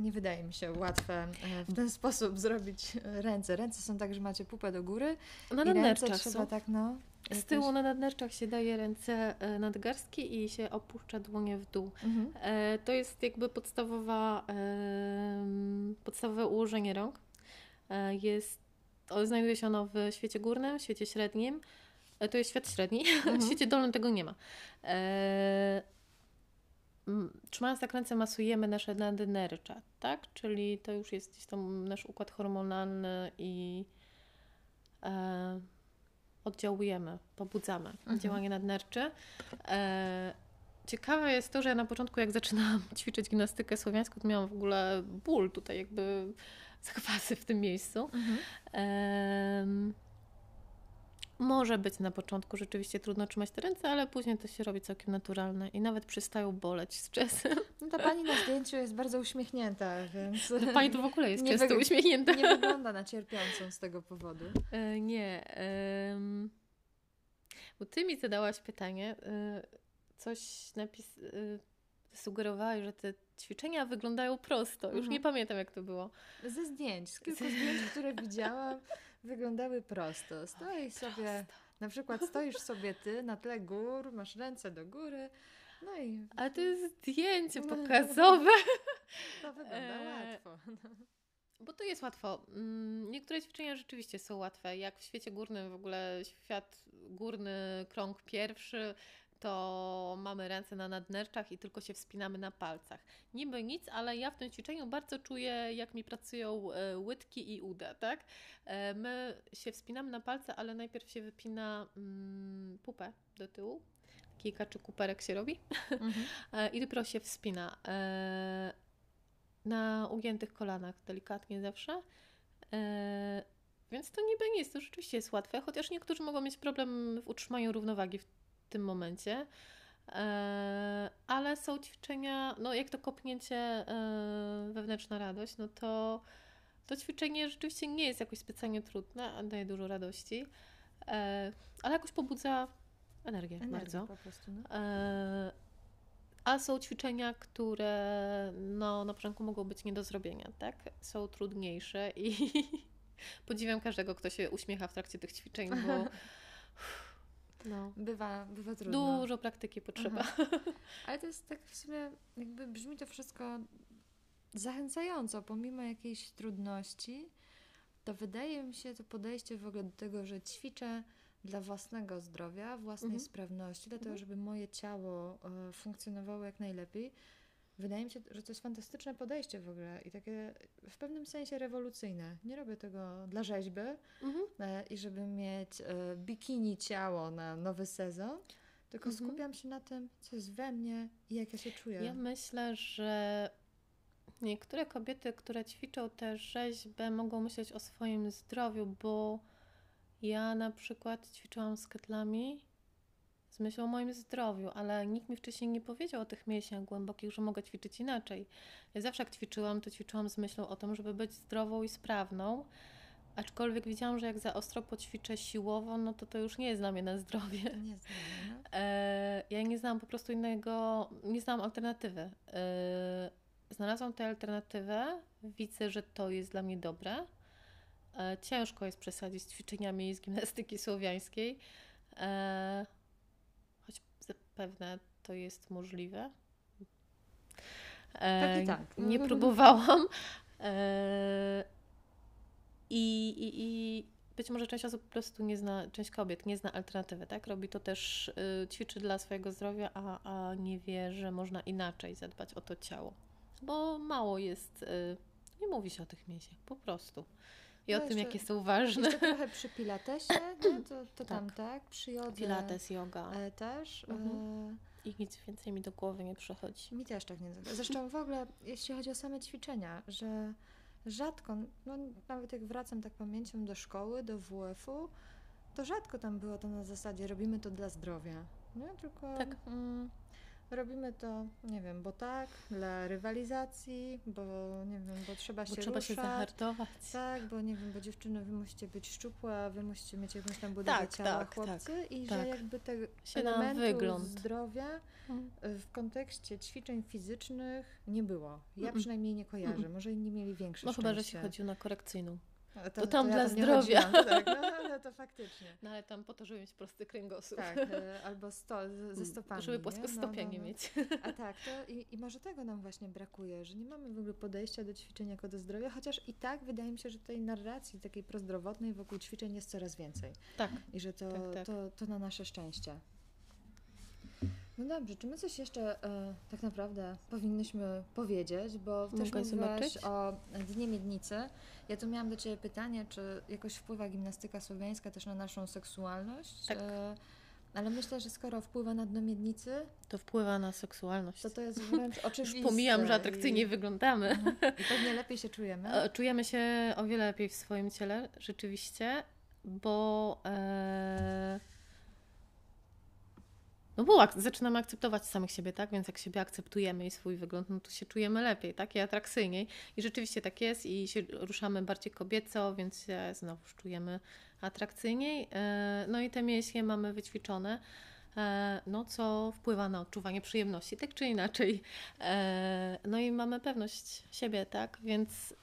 nie wydaje mi się łatwe e, w ten sposób zrobić e, ręce. Ręce są tak, że macie pupę do góry Na i ręce nadnerczach trzeba są. tak, no... Z tyłu na nadnerczach się daje ręce e, nadgarstki i się opuszcza dłonie w dół. Mhm. To jest jakby podstawowa, podstawowe ułożenie rąk. Jest, znajduje się ono w świecie górnym, świecie średnim. To jest świat średni, w świecie dolnym tego nie ma. E, Trzymając tak ręce masujemy nasze nadnercza, tak? Czyli to już jest gdzieś tam nasz układ hormonalny i e, oddziałujemy, pobudzamy Mhm. działanie nadnerczy. E, ciekawe jest to, że ja na początku, jak zaczynałam ćwiczyć gimnastykę słowiańską, to miałam w ogóle ból tutaj, jakby zakwasy w tym miejscu. Mhm. Em, Może być na początku rzeczywiście trudno trzymać te ręce, ale później to się robi całkiem naturalne i nawet przestają boleć z czasem. No ta pani na zdjęciu jest bardzo uśmiechnięta, więc... No, pani to w ogóle jest Nie często wyg- uśmiechnięta. Nie wygląda na cierpiącą z tego powodu. E, nie. bo ty mi zadałaś pytanie, e, coś napis... e, Sugerowałeś, że te ćwiczenia wyglądają prosto. Już Mhm. nie pamiętam, jak to było. Ze zdjęć, z kilku zdjęć, które widziałam, wyglądały prosto. Stoisz sobie, na przykład stoisz sobie ty na tle gór, masz ręce do góry, no i Ale to jest zdjęcie pokazowe. to wygląda Eee, łatwo. Bo to jest łatwo. Mm, Niektóre ćwiczenia rzeczywiście są łatwe. Jak w świecie górnym, w ogóle świat górny, krąg pierwszy, to mamy ręce na nadnerczach i tylko się wspinamy na palcach. Niby nic, ale ja w tym ćwiczeniu bardzo czuję, jak mi pracują e, łydki i uda, tak? E, My się wspinamy na palce, ale najpierw się wypina mm, pupę do tyłu. Taki kaczy kuperek się robi. Mhm. E, I dopiero się wspina. Na ugiętych kolanach delikatnie zawsze. Więc to niby nie jest, to rzeczywiście jest łatwe, chociaż niektórzy mogą mieć problem w utrzymaniu równowagi w tym momencie. E, Ale są ćwiczenia, no jak to kopnięcie e, wewnętrzna radość, no to to ćwiczenie rzeczywiście nie jest jakoś specjalnie trudne, a daje dużo radości, E, ale jakoś pobudza energię Energię bardzo. po prostu, no. A są ćwiczenia, które no, na początku mogą być nie do zrobienia, tak? Są trudniejsze i podziwiam każdego, kto się uśmiecha w trakcie tych ćwiczeń, bo no, Bywa, bywa trudno. dużo praktyki potrzeba. Ale to jest tak w sumie, jakby brzmi to wszystko zachęcająco, pomimo jakiejś trudności, to wydaje mi się to podejście w ogóle do tego, że ćwiczę dla własnego zdrowia, własnej Mhm. sprawności, dlatego Mhm. żeby moje ciało e, funkcjonowało jak najlepiej. Wydaje mi się, że to jest fantastyczne podejście w ogóle i takie w pewnym sensie rewolucyjne. Nie robię tego dla rzeźby Mhm. e, i żeby mieć e, bikini ciało na nowy sezon, tylko Mhm. skupiam się na tym, co jest we mnie i jak ja się czuję. Ja myślę, że niektóre kobiety, które ćwiczą tę rzeźbę, mogą myśleć o swoim zdrowiu, bo ja na przykład ćwiczyłam z ketlami z myślą o moim zdrowiu, ale nikt mi wcześniej nie powiedział o tych mięśniach głębokich, że mogę ćwiczyć inaczej. Ja zawsze jak ćwiczyłam, to ćwiczyłam z myślą o tym, żeby być zdrową i sprawną, aczkolwiek widziałam, że jak za ostro poćwiczę siłowo, no to to już nie jest dla mnie na zdrowie. Nie znam, no. E, ja nie znałam po prostu innego, nie znałam alternatywy. E, znalazłam tę alternatywę, widzę, że to jest dla mnie dobre. E, ciężko jest przesadzić z ćwiczeniami z gimnastyki słowiańskiej, zapewne to jest możliwe. E, Pewnie tak. Nie próbowałam. E, i, i, I być może część osób po prostu nie zna, część kobiet nie zna alternatywy, tak? Robi to też, y, ćwiczy dla swojego zdrowia, a, a nie wie, że można inaczej zadbać o to ciało. Bo mało jest, y, nie mówi się o tych mięśniach, po prostu. I No o tym, jakie są ważne. Jeszcze trochę przy pilatesie, no to, to tam Tak. tak, przy jodze Pilates, yoga e, też. Mhm. E, i nic więcej mi do głowy nie przychodzi. mi też tak nie. Zresztą w ogóle, jeśli chodzi o same ćwiczenia, że rzadko, no nawet jak wracam tak pamięcią do szkoły, do WF-u, to rzadko tam było to na zasadzie robimy to dla zdrowia. Nie? Tylko Tak. mm, robimy to, nie wiem, bo tak, dla rywalizacji, bo nie wiem, bo trzeba Bo się trzeba się ruszać. zahartować. Tak, bo nie wiem, bo dziewczyny, wy musicie być szczupłe, wy musicie mieć jakąś tam budowę Tak, ciała, tak, chłopcy i tak. że jakby tego Się elementu zdrowia Mm. w kontekście ćwiczeń fizycznych nie było. Ja Mm-mm. przynajmniej nie kojarzę, może inni mieli większe No chyba, że się szczęście. chodziło na korekcyjną. To tam dla nie zdrowia. chodziłam, tak, no, ale to faktycznie. No ale tam po to, żeby mieć prosty kręgosłup. Tak, y, albo sto, ze stopami. Żeby nie? płaskostopia No, no, nie no. mieć. A tak, to i, i może tego nam właśnie brakuje, że nie mamy w ogóle podejścia do ćwiczeń jako do zdrowia, chociaż i tak wydaje mi się, że tej narracji takiej prozdrowotnej wokół ćwiczeń jest coraz więcej. Tak. I że to, Tak, tak. To, to na nasze szczęście. No dobrze, czy my coś jeszcze e, tak naprawdę powinnyśmy powiedzieć, bo też mówiłaś o Dnie Miednicy. Ja tu miałam do Ciebie pytanie, czy jakoś wpływa gimnastyka słowiańska też na naszą seksualność? Tak. E, ale myślę, że skoro wpływa na Dno Miednicy, To wpływa na seksualność. to to jest wręcz oczywiste. Już pomijam, że atrakcyjnie i, wyglądamy. i pewnie lepiej się czujemy. E, Czujemy się o wiele lepiej w swoim ciele, rzeczywiście. bo e, no bo ak- zaczynamy akceptować samych siebie, tak? Więc jak siebie akceptujemy i swój wygląd, no to się czujemy lepiej, tak? I atrakcyjniej. I rzeczywiście tak jest i się ruszamy bardziej kobieco, więc się znowu czujemy atrakcyjniej. E, no i te mięśnie mamy wyćwiczone, e, no co wpływa na odczuwanie przyjemności, tak czy inaczej. E, no i mamy pewność siebie, tak? Więc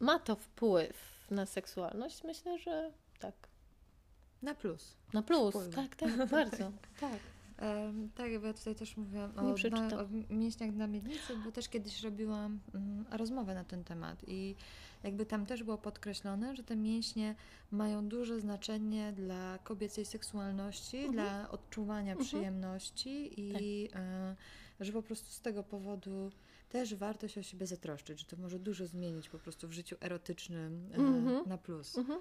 ma to wpływ na seksualność? Myślę, że tak. Na plus. Na plus, tak, tak, bardzo. tak. Em, tak, ja tutaj też mówiłam o, na, o mięśniach na miednicy, bo też kiedyś robiłam mm, rozmowę na ten temat i jakby tam też było podkreślone, że te mięśnie mają duże znaczenie dla kobiecej seksualności, Mhm. dla odczuwania Mhm. przyjemności i Tak. e, że po prostu z tego powodu też warto się o siebie zatroszczyć, że to może dużo zmienić po prostu w życiu erotycznym e, Mhm. na plus. Mhm.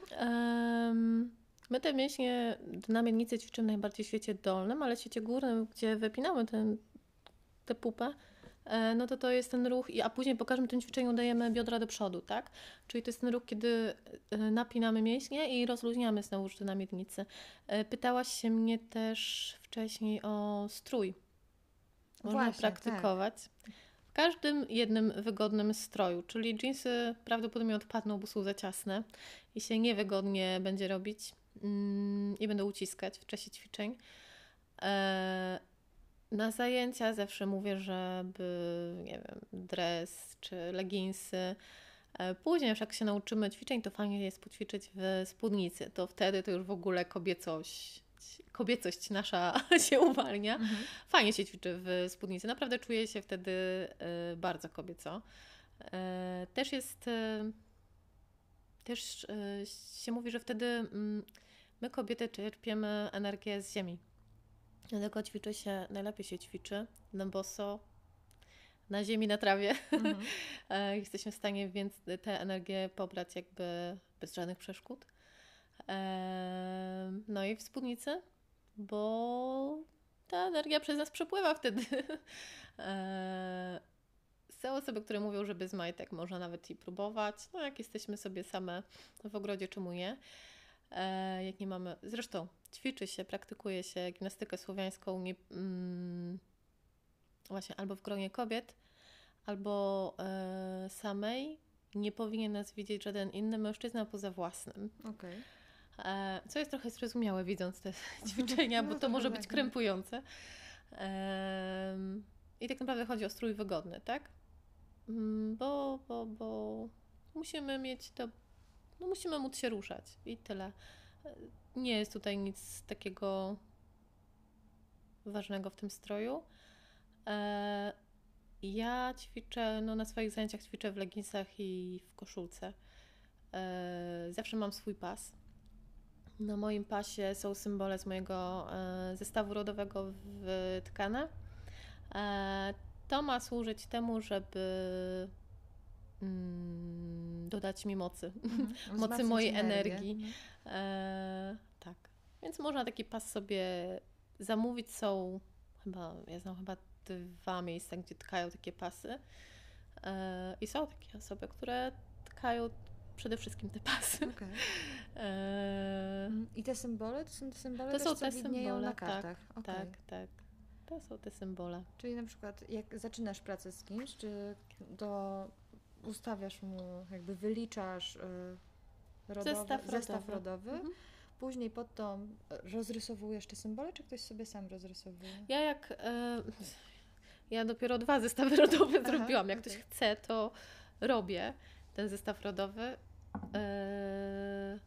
My te mięśnie na miednicy ćwiczymy najbardziej w świecie dolnym, ale w świecie górnym, gdzie wypinamy ten, tę pupę, e, no to to jest ten ruch, a później po każdym tym ćwiczeniu dajemy biodra do przodu, tak? Czyli to jest ten ruch, kiedy e, napinamy mięśnie i rozluźniamy znowuż te na miednicy. E, Pytałaś się mnie też wcześniej o strój. Można Właśnie, praktykować. W każdym jednym wygodnym stroju, czyli jeansy prawdopodobnie odpadną, bo są za ciasne i się niewygodnie będzie robić i będą uciskać w czasie ćwiczeń. E, na zajęcia zawsze mówię, żeby, nie wiem, dres czy leginsy. E, Później, jak się nauczymy ćwiczeń, to fajnie jest poćwiczyć w spódnicy. To wtedy to już w ogóle kobiecość, kobiecość nasza się uwalnia. Mhm. Fajnie się ćwiczy w spódnicy. Naprawdę czuję się wtedy e, bardzo kobieco. Też jest. Też się mówi, że wtedy mm, my kobiety czerpiemy energię z ziemi. Dlatego ćwiczy się, najlepiej się ćwiczy na boso, na ziemi, na trawie. Mhm. E, Jesteśmy w stanie więc tę energię pobrać jakby bez żadnych przeszkód. E, No i w spódnicy, bo ta energia przez nas przepływa wtedy. E, Są osoby, które mówią, że bez majtek można nawet i próbować. No jak jesteśmy sobie same w ogrodzie, czemu nie? E, Jak nie mamy... Zresztą ćwiczy się, praktykuje się gimnastykę słowiańską nie, mm, właśnie albo w gronie kobiet, albo e, samej. Nie powinien nas widzieć żaden inny mężczyzna poza własnym. Okej. E, Co jest trochę zrozumiałe, widząc te ćwiczenia, No bo to może tak, być no. krępujące. I tak naprawdę chodzi o strój wygodny, tak? Mm, Bo, bo, bo musimy mieć to, no musimy móc się ruszać i tyle. Nie jest tutaj nic takiego ważnego w tym stroju. E, Ja ćwiczę, no na swoich zajęciach ćwiczę w leginsach i w koszulce. E, Zawsze mam swój pas. Na moim pasie są symbole z mojego e, zestawu rodowego wytkane. To ma służyć temu, żeby mm, dodać mi mocy. Mhm. Mocy mojej energii. Mhm. E, tak. Więc można taki pas sobie zamówić. Są chyba, ja znam chyba dwa miejsca, gdzie tkają takie pasy. E, I są takie osoby, które tkają przede wszystkim te pasy. Okej. E, I te symbole, to są te symbole to też, są te symbole, na kartach. tak, Okej. tak, tak. To są te symbole. Czyli na przykład jak zaczynasz pracę z kimś, czy to ustawiasz mu, jakby wyliczasz y, rodowy, Zestaw zestaw rodowy. rodowy, Mhm. później pod to y, rozrysowujesz te symbole, czy ktoś sobie sam rozrysowuje? Ja jak. E, ja dopiero dwa zestawy rodowe Aha, zrobiłam. Jak ktoś okej. chce, to robię ten zestaw rodowy. E,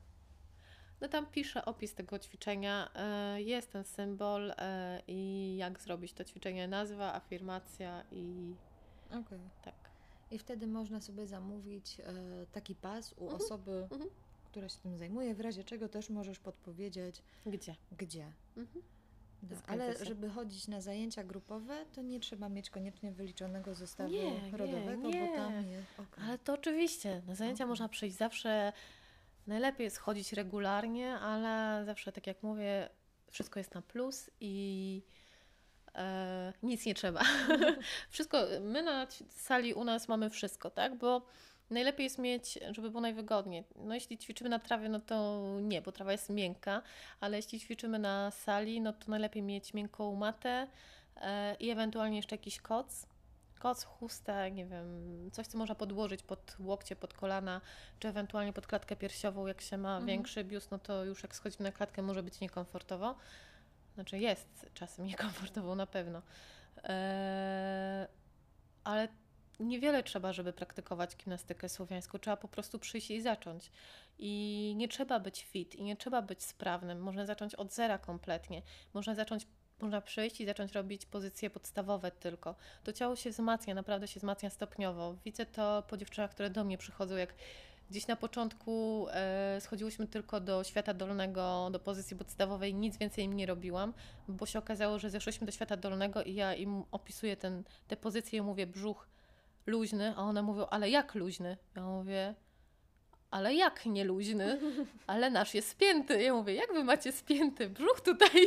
no tam piszę opis tego ćwiczenia. E, jest ten symbol i jak zrobić to ćwiczenie. Nazwa, afirmacja i Okej. tak. I wtedy można sobie zamówić e, taki pas u Mhm, osoby, mhm. która się tym zajmuje, w razie czego też możesz podpowiedzieć, Gdzie? gdzie. Mhm. Zgadza ale żeby chodzić na zajęcia grupowe, to nie trzeba mieć koniecznie wyliczonego zestawu Nie, nie, rodowego, nie. bo tam jest. okej. Ale to oczywiście. Na zajęcia Okej. można przyjść zawsze. Najlepiej jest chodzić regularnie, ale zawsze, tak jak mówię, wszystko jest na plus i e, nic nie trzeba. wszystko, my na sali u nas mamy wszystko, tak? Bo Najlepiej jest mieć, żeby było najwygodniej. No jeśli ćwiczymy na trawie, no to nie, bo trawa jest miękka, ale jeśli ćwiczymy na sali, no to najlepiej mieć miękką matę e, i ewentualnie jeszcze jakiś koc. Koc, chustę, nie wiem, coś, co można podłożyć pod łokcie, pod kolana, czy ewentualnie pod klatkę piersiową, jak się ma mhm. większy biust, no to już jak schodzimy na klatkę może być niekomfortowo. Znaczy jest czasem niekomfortowo na pewno. Eee, ale niewiele trzeba, żeby praktykować gimnastykę słowiańską. Trzeba po prostu przyjść i zacząć. I nie trzeba być fit, i nie trzeba być sprawnym. Można zacząć od zera kompletnie. Można zacząć można przyjść i zacząć robić pozycje podstawowe tylko. To ciało się wzmacnia, naprawdę się wzmacnia stopniowo. Widzę to po dziewczynach, które do mnie przychodzą, jak Gdzieś na początku e, schodziłyśmy tylko do świata dolnego, do pozycji podstawowej, nic więcej im nie robiłam, bo się okazało, że zeszłyśmy do świata dolnego i ja im opisuję ten, te pozycje i mówię brzuch luźny, a one mówią, ale jak luźny? Ja mówię, ale jak nieluźny? Ale nasz jest spięty. Ja mówię, jak wy macie spięty brzuch tutaj?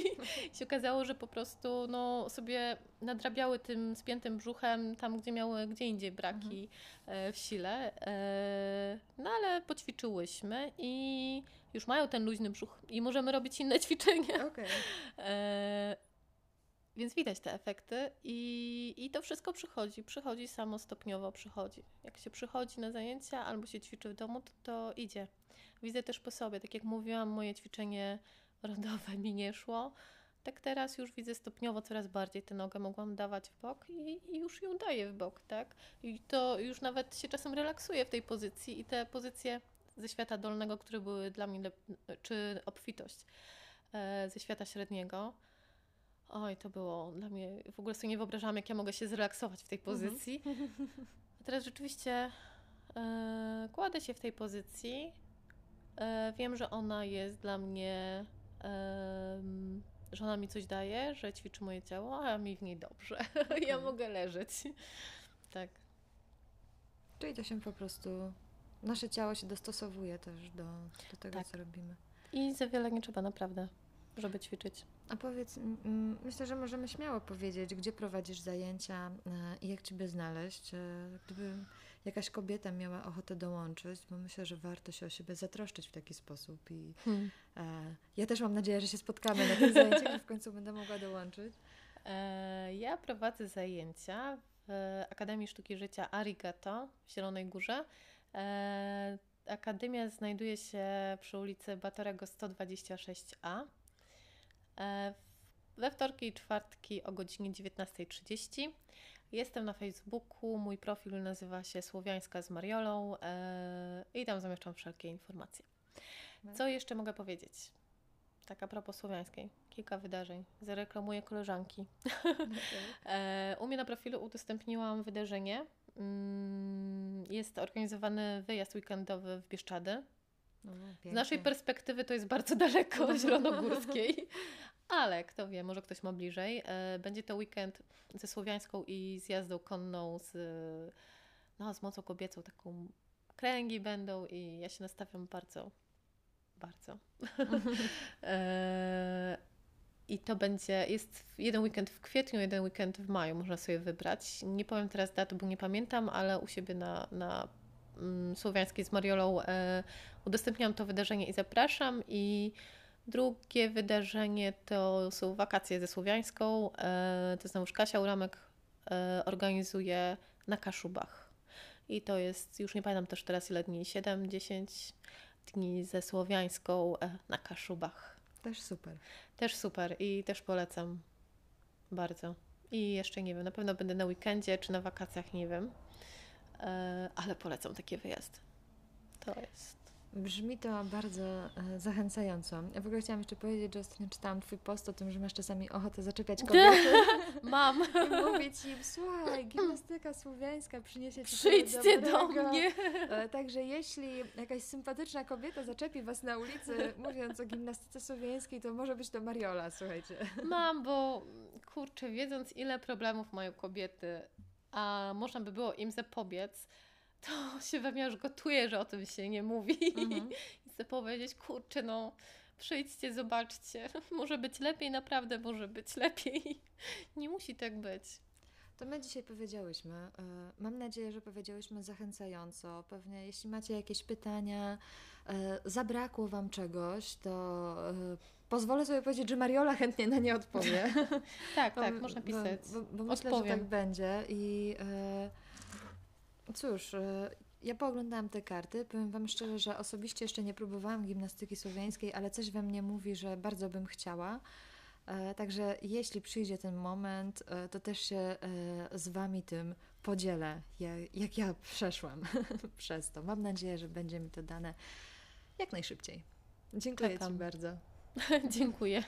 I się okazało, że po prostu no, sobie nadrabiały tym spiętym brzuchem tam, gdzie miały gdzie indziej braki mhm. w sile. E, no ale poćwiczyłyśmy i już mają ten luźny brzuch i możemy robić inne ćwiczenia. Okay. Więc widać te efekty i, i to wszystko przychodzi. Przychodzi samo stopniowo, przychodzi. Jak się przychodzi na zajęcia albo się ćwiczy w domu, to, to idzie. Widzę też po sobie. Tak jak mówiłam, moje ćwiczenie rodowe mi nie szło. Tak teraz już widzę stopniowo coraz bardziej tę nogę mogłam dawać w bok i, i już ją daję w bok, tak? I to już nawet się czasem relaksuje w tej pozycji i te pozycje ze świata dolnego, które były dla mnie, czy obfitość e, ze świata średniego, Oj, to było dla mnie, w ogóle sobie nie wyobrażałam, jak ja mogę się zrelaksować w tej mhm. pozycji. A teraz rzeczywiście e, kładę się w tej pozycji. E, wiem, że ona jest dla mnie, e, że ona mi coś daje, że ćwiczy moje ciało, a mi w niej dobrze. Okay. ja mogę leżeć. Tak. Czyli to się po prostu, nasze ciało się dostosowuje też do, do tego, tak. co robimy. I za wiele nie trzeba naprawdę żeby ćwiczyć. A powiedz, myślę, że możemy śmiało powiedzieć, gdzie prowadzisz zajęcia e, i jak Ciebie znaleźć. E, gdyby jakaś kobieta miała ochotę dołączyć, bo myślę, że warto się o siebie zatroszczyć w taki sposób. I hmm. E, ja też mam nadzieję, że się spotkamy na tych zajęciach i w końcu będę mogła dołączyć. Ja prowadzę zajęcia w Akademii Sztuki Życia Arigato w Zielonej Górze. Akademia znajduje się przy ulicy Batorego 126A. E, we wtorki i czwartki o godzinie 19.30. Jestem na Facebooku, mój profil nazywa się Słowiańska z Mariolą e, i tam zamieszczam wszelkie informacje. Co jeszcze mogę powiedzieć? Tak a propos słowiańskiej, kilka wydarzeń. Zareklamuję koleżanki. Okay. U mnie na profilu udostępniłam wydarzenie. Mm, jest organizowany wyjazd weekendowy w Bieszczady no, Z naszej perspektywy to jest bardzo daleko zielonogórskiej, ale kto wie, może ktoś ma bliżej. E, będzie to weekend ze słowiańską i z jazdą konną z, no, z mocą kobiecą, taką kręgi będą i ja się nastawiam bardzo, bardzo. E, I to będzie, jest jeden weekend w kwietniu, jeden weekend w maju, można sobie wybrać. Nie powiem teraz daty, bo nie pamiętam, ale u siebie na, na Mm, słowiańskiej z Mariolą e, udostępniam to wydarzenie i zapraszam. I drugie wydarzenie to są wakacje ze Słowiańską. E, to znowu Kasia Uramek e, organizuje na Kaszubach. I to jest, już nie pamiętam też teraz ile dni, 7-10 dni ze Słowiańską na Kaszubach. Też super. Też super i też polecam bardzo. I jeszcze nie wiem, na pewno będę na weekendzie czy na wakacjach, nie wiem. E, ale polecam takie wyjazdy. To jest. Brzmi to bardzo e, zachęcająco. Ja w ogóle chciałam jeszcze powiedzieć, że ostatnio czytałam Twój post o tym, że masz czasami ochotę zaczepiać kobiety. Mam. I mówić im, słuchaj, gimnastyka słowiańska przyniesie Ci Przyjdźcie do mnie. E, także jeśli jakaś sympatyczna kobieta zaczepi Was na ulicy, mówiąc o gimnastyce słowiańskiej, to może być to Mariola, słuchajcie. Mam, bo kurczę, wiedząc ile problemów mają kobiety a można by było im zapobiec, to się we mnie już gotuje, że o tym się nie mówi. Mhm. I chcę powiedzieć, kurczę, no przyjdźcie, zobaczcie. Może być lepiej, naprawdę może być lepiej. Nie musi tak być. To my dzisiaj powiedziałyśmy. e, Mam nadzieję, że powiedziałyśmy zachęcająco. Pewnie jeśli macie jakieś pytania, e, zabrakło Wam czegoś, to e, pozwolę sobie powiedzieć, że Mariola chętnie na nie odpowie. Tak, tak, Bo- można bo- pisać. Bo, bo, myślę, że Odpowiem. tak będzie. I e, cóż, e, ja pooglądałam te karty. Powiem Wam szczerze, że osobiście jeszcze nie próbowałam gimnastyki słowiańskiej, ale coś we mnie mówi, że bardzo bym chciała. E, Także jeśli przyjdzie ten moment, e, to też się z Wami tym podzielę, jak, jak ja przeszłam przez to. Mam nadzieję, że będzie mi to dane jak najszybciej. Dziękuję Czekam. Ci bardzo. Dziękuję.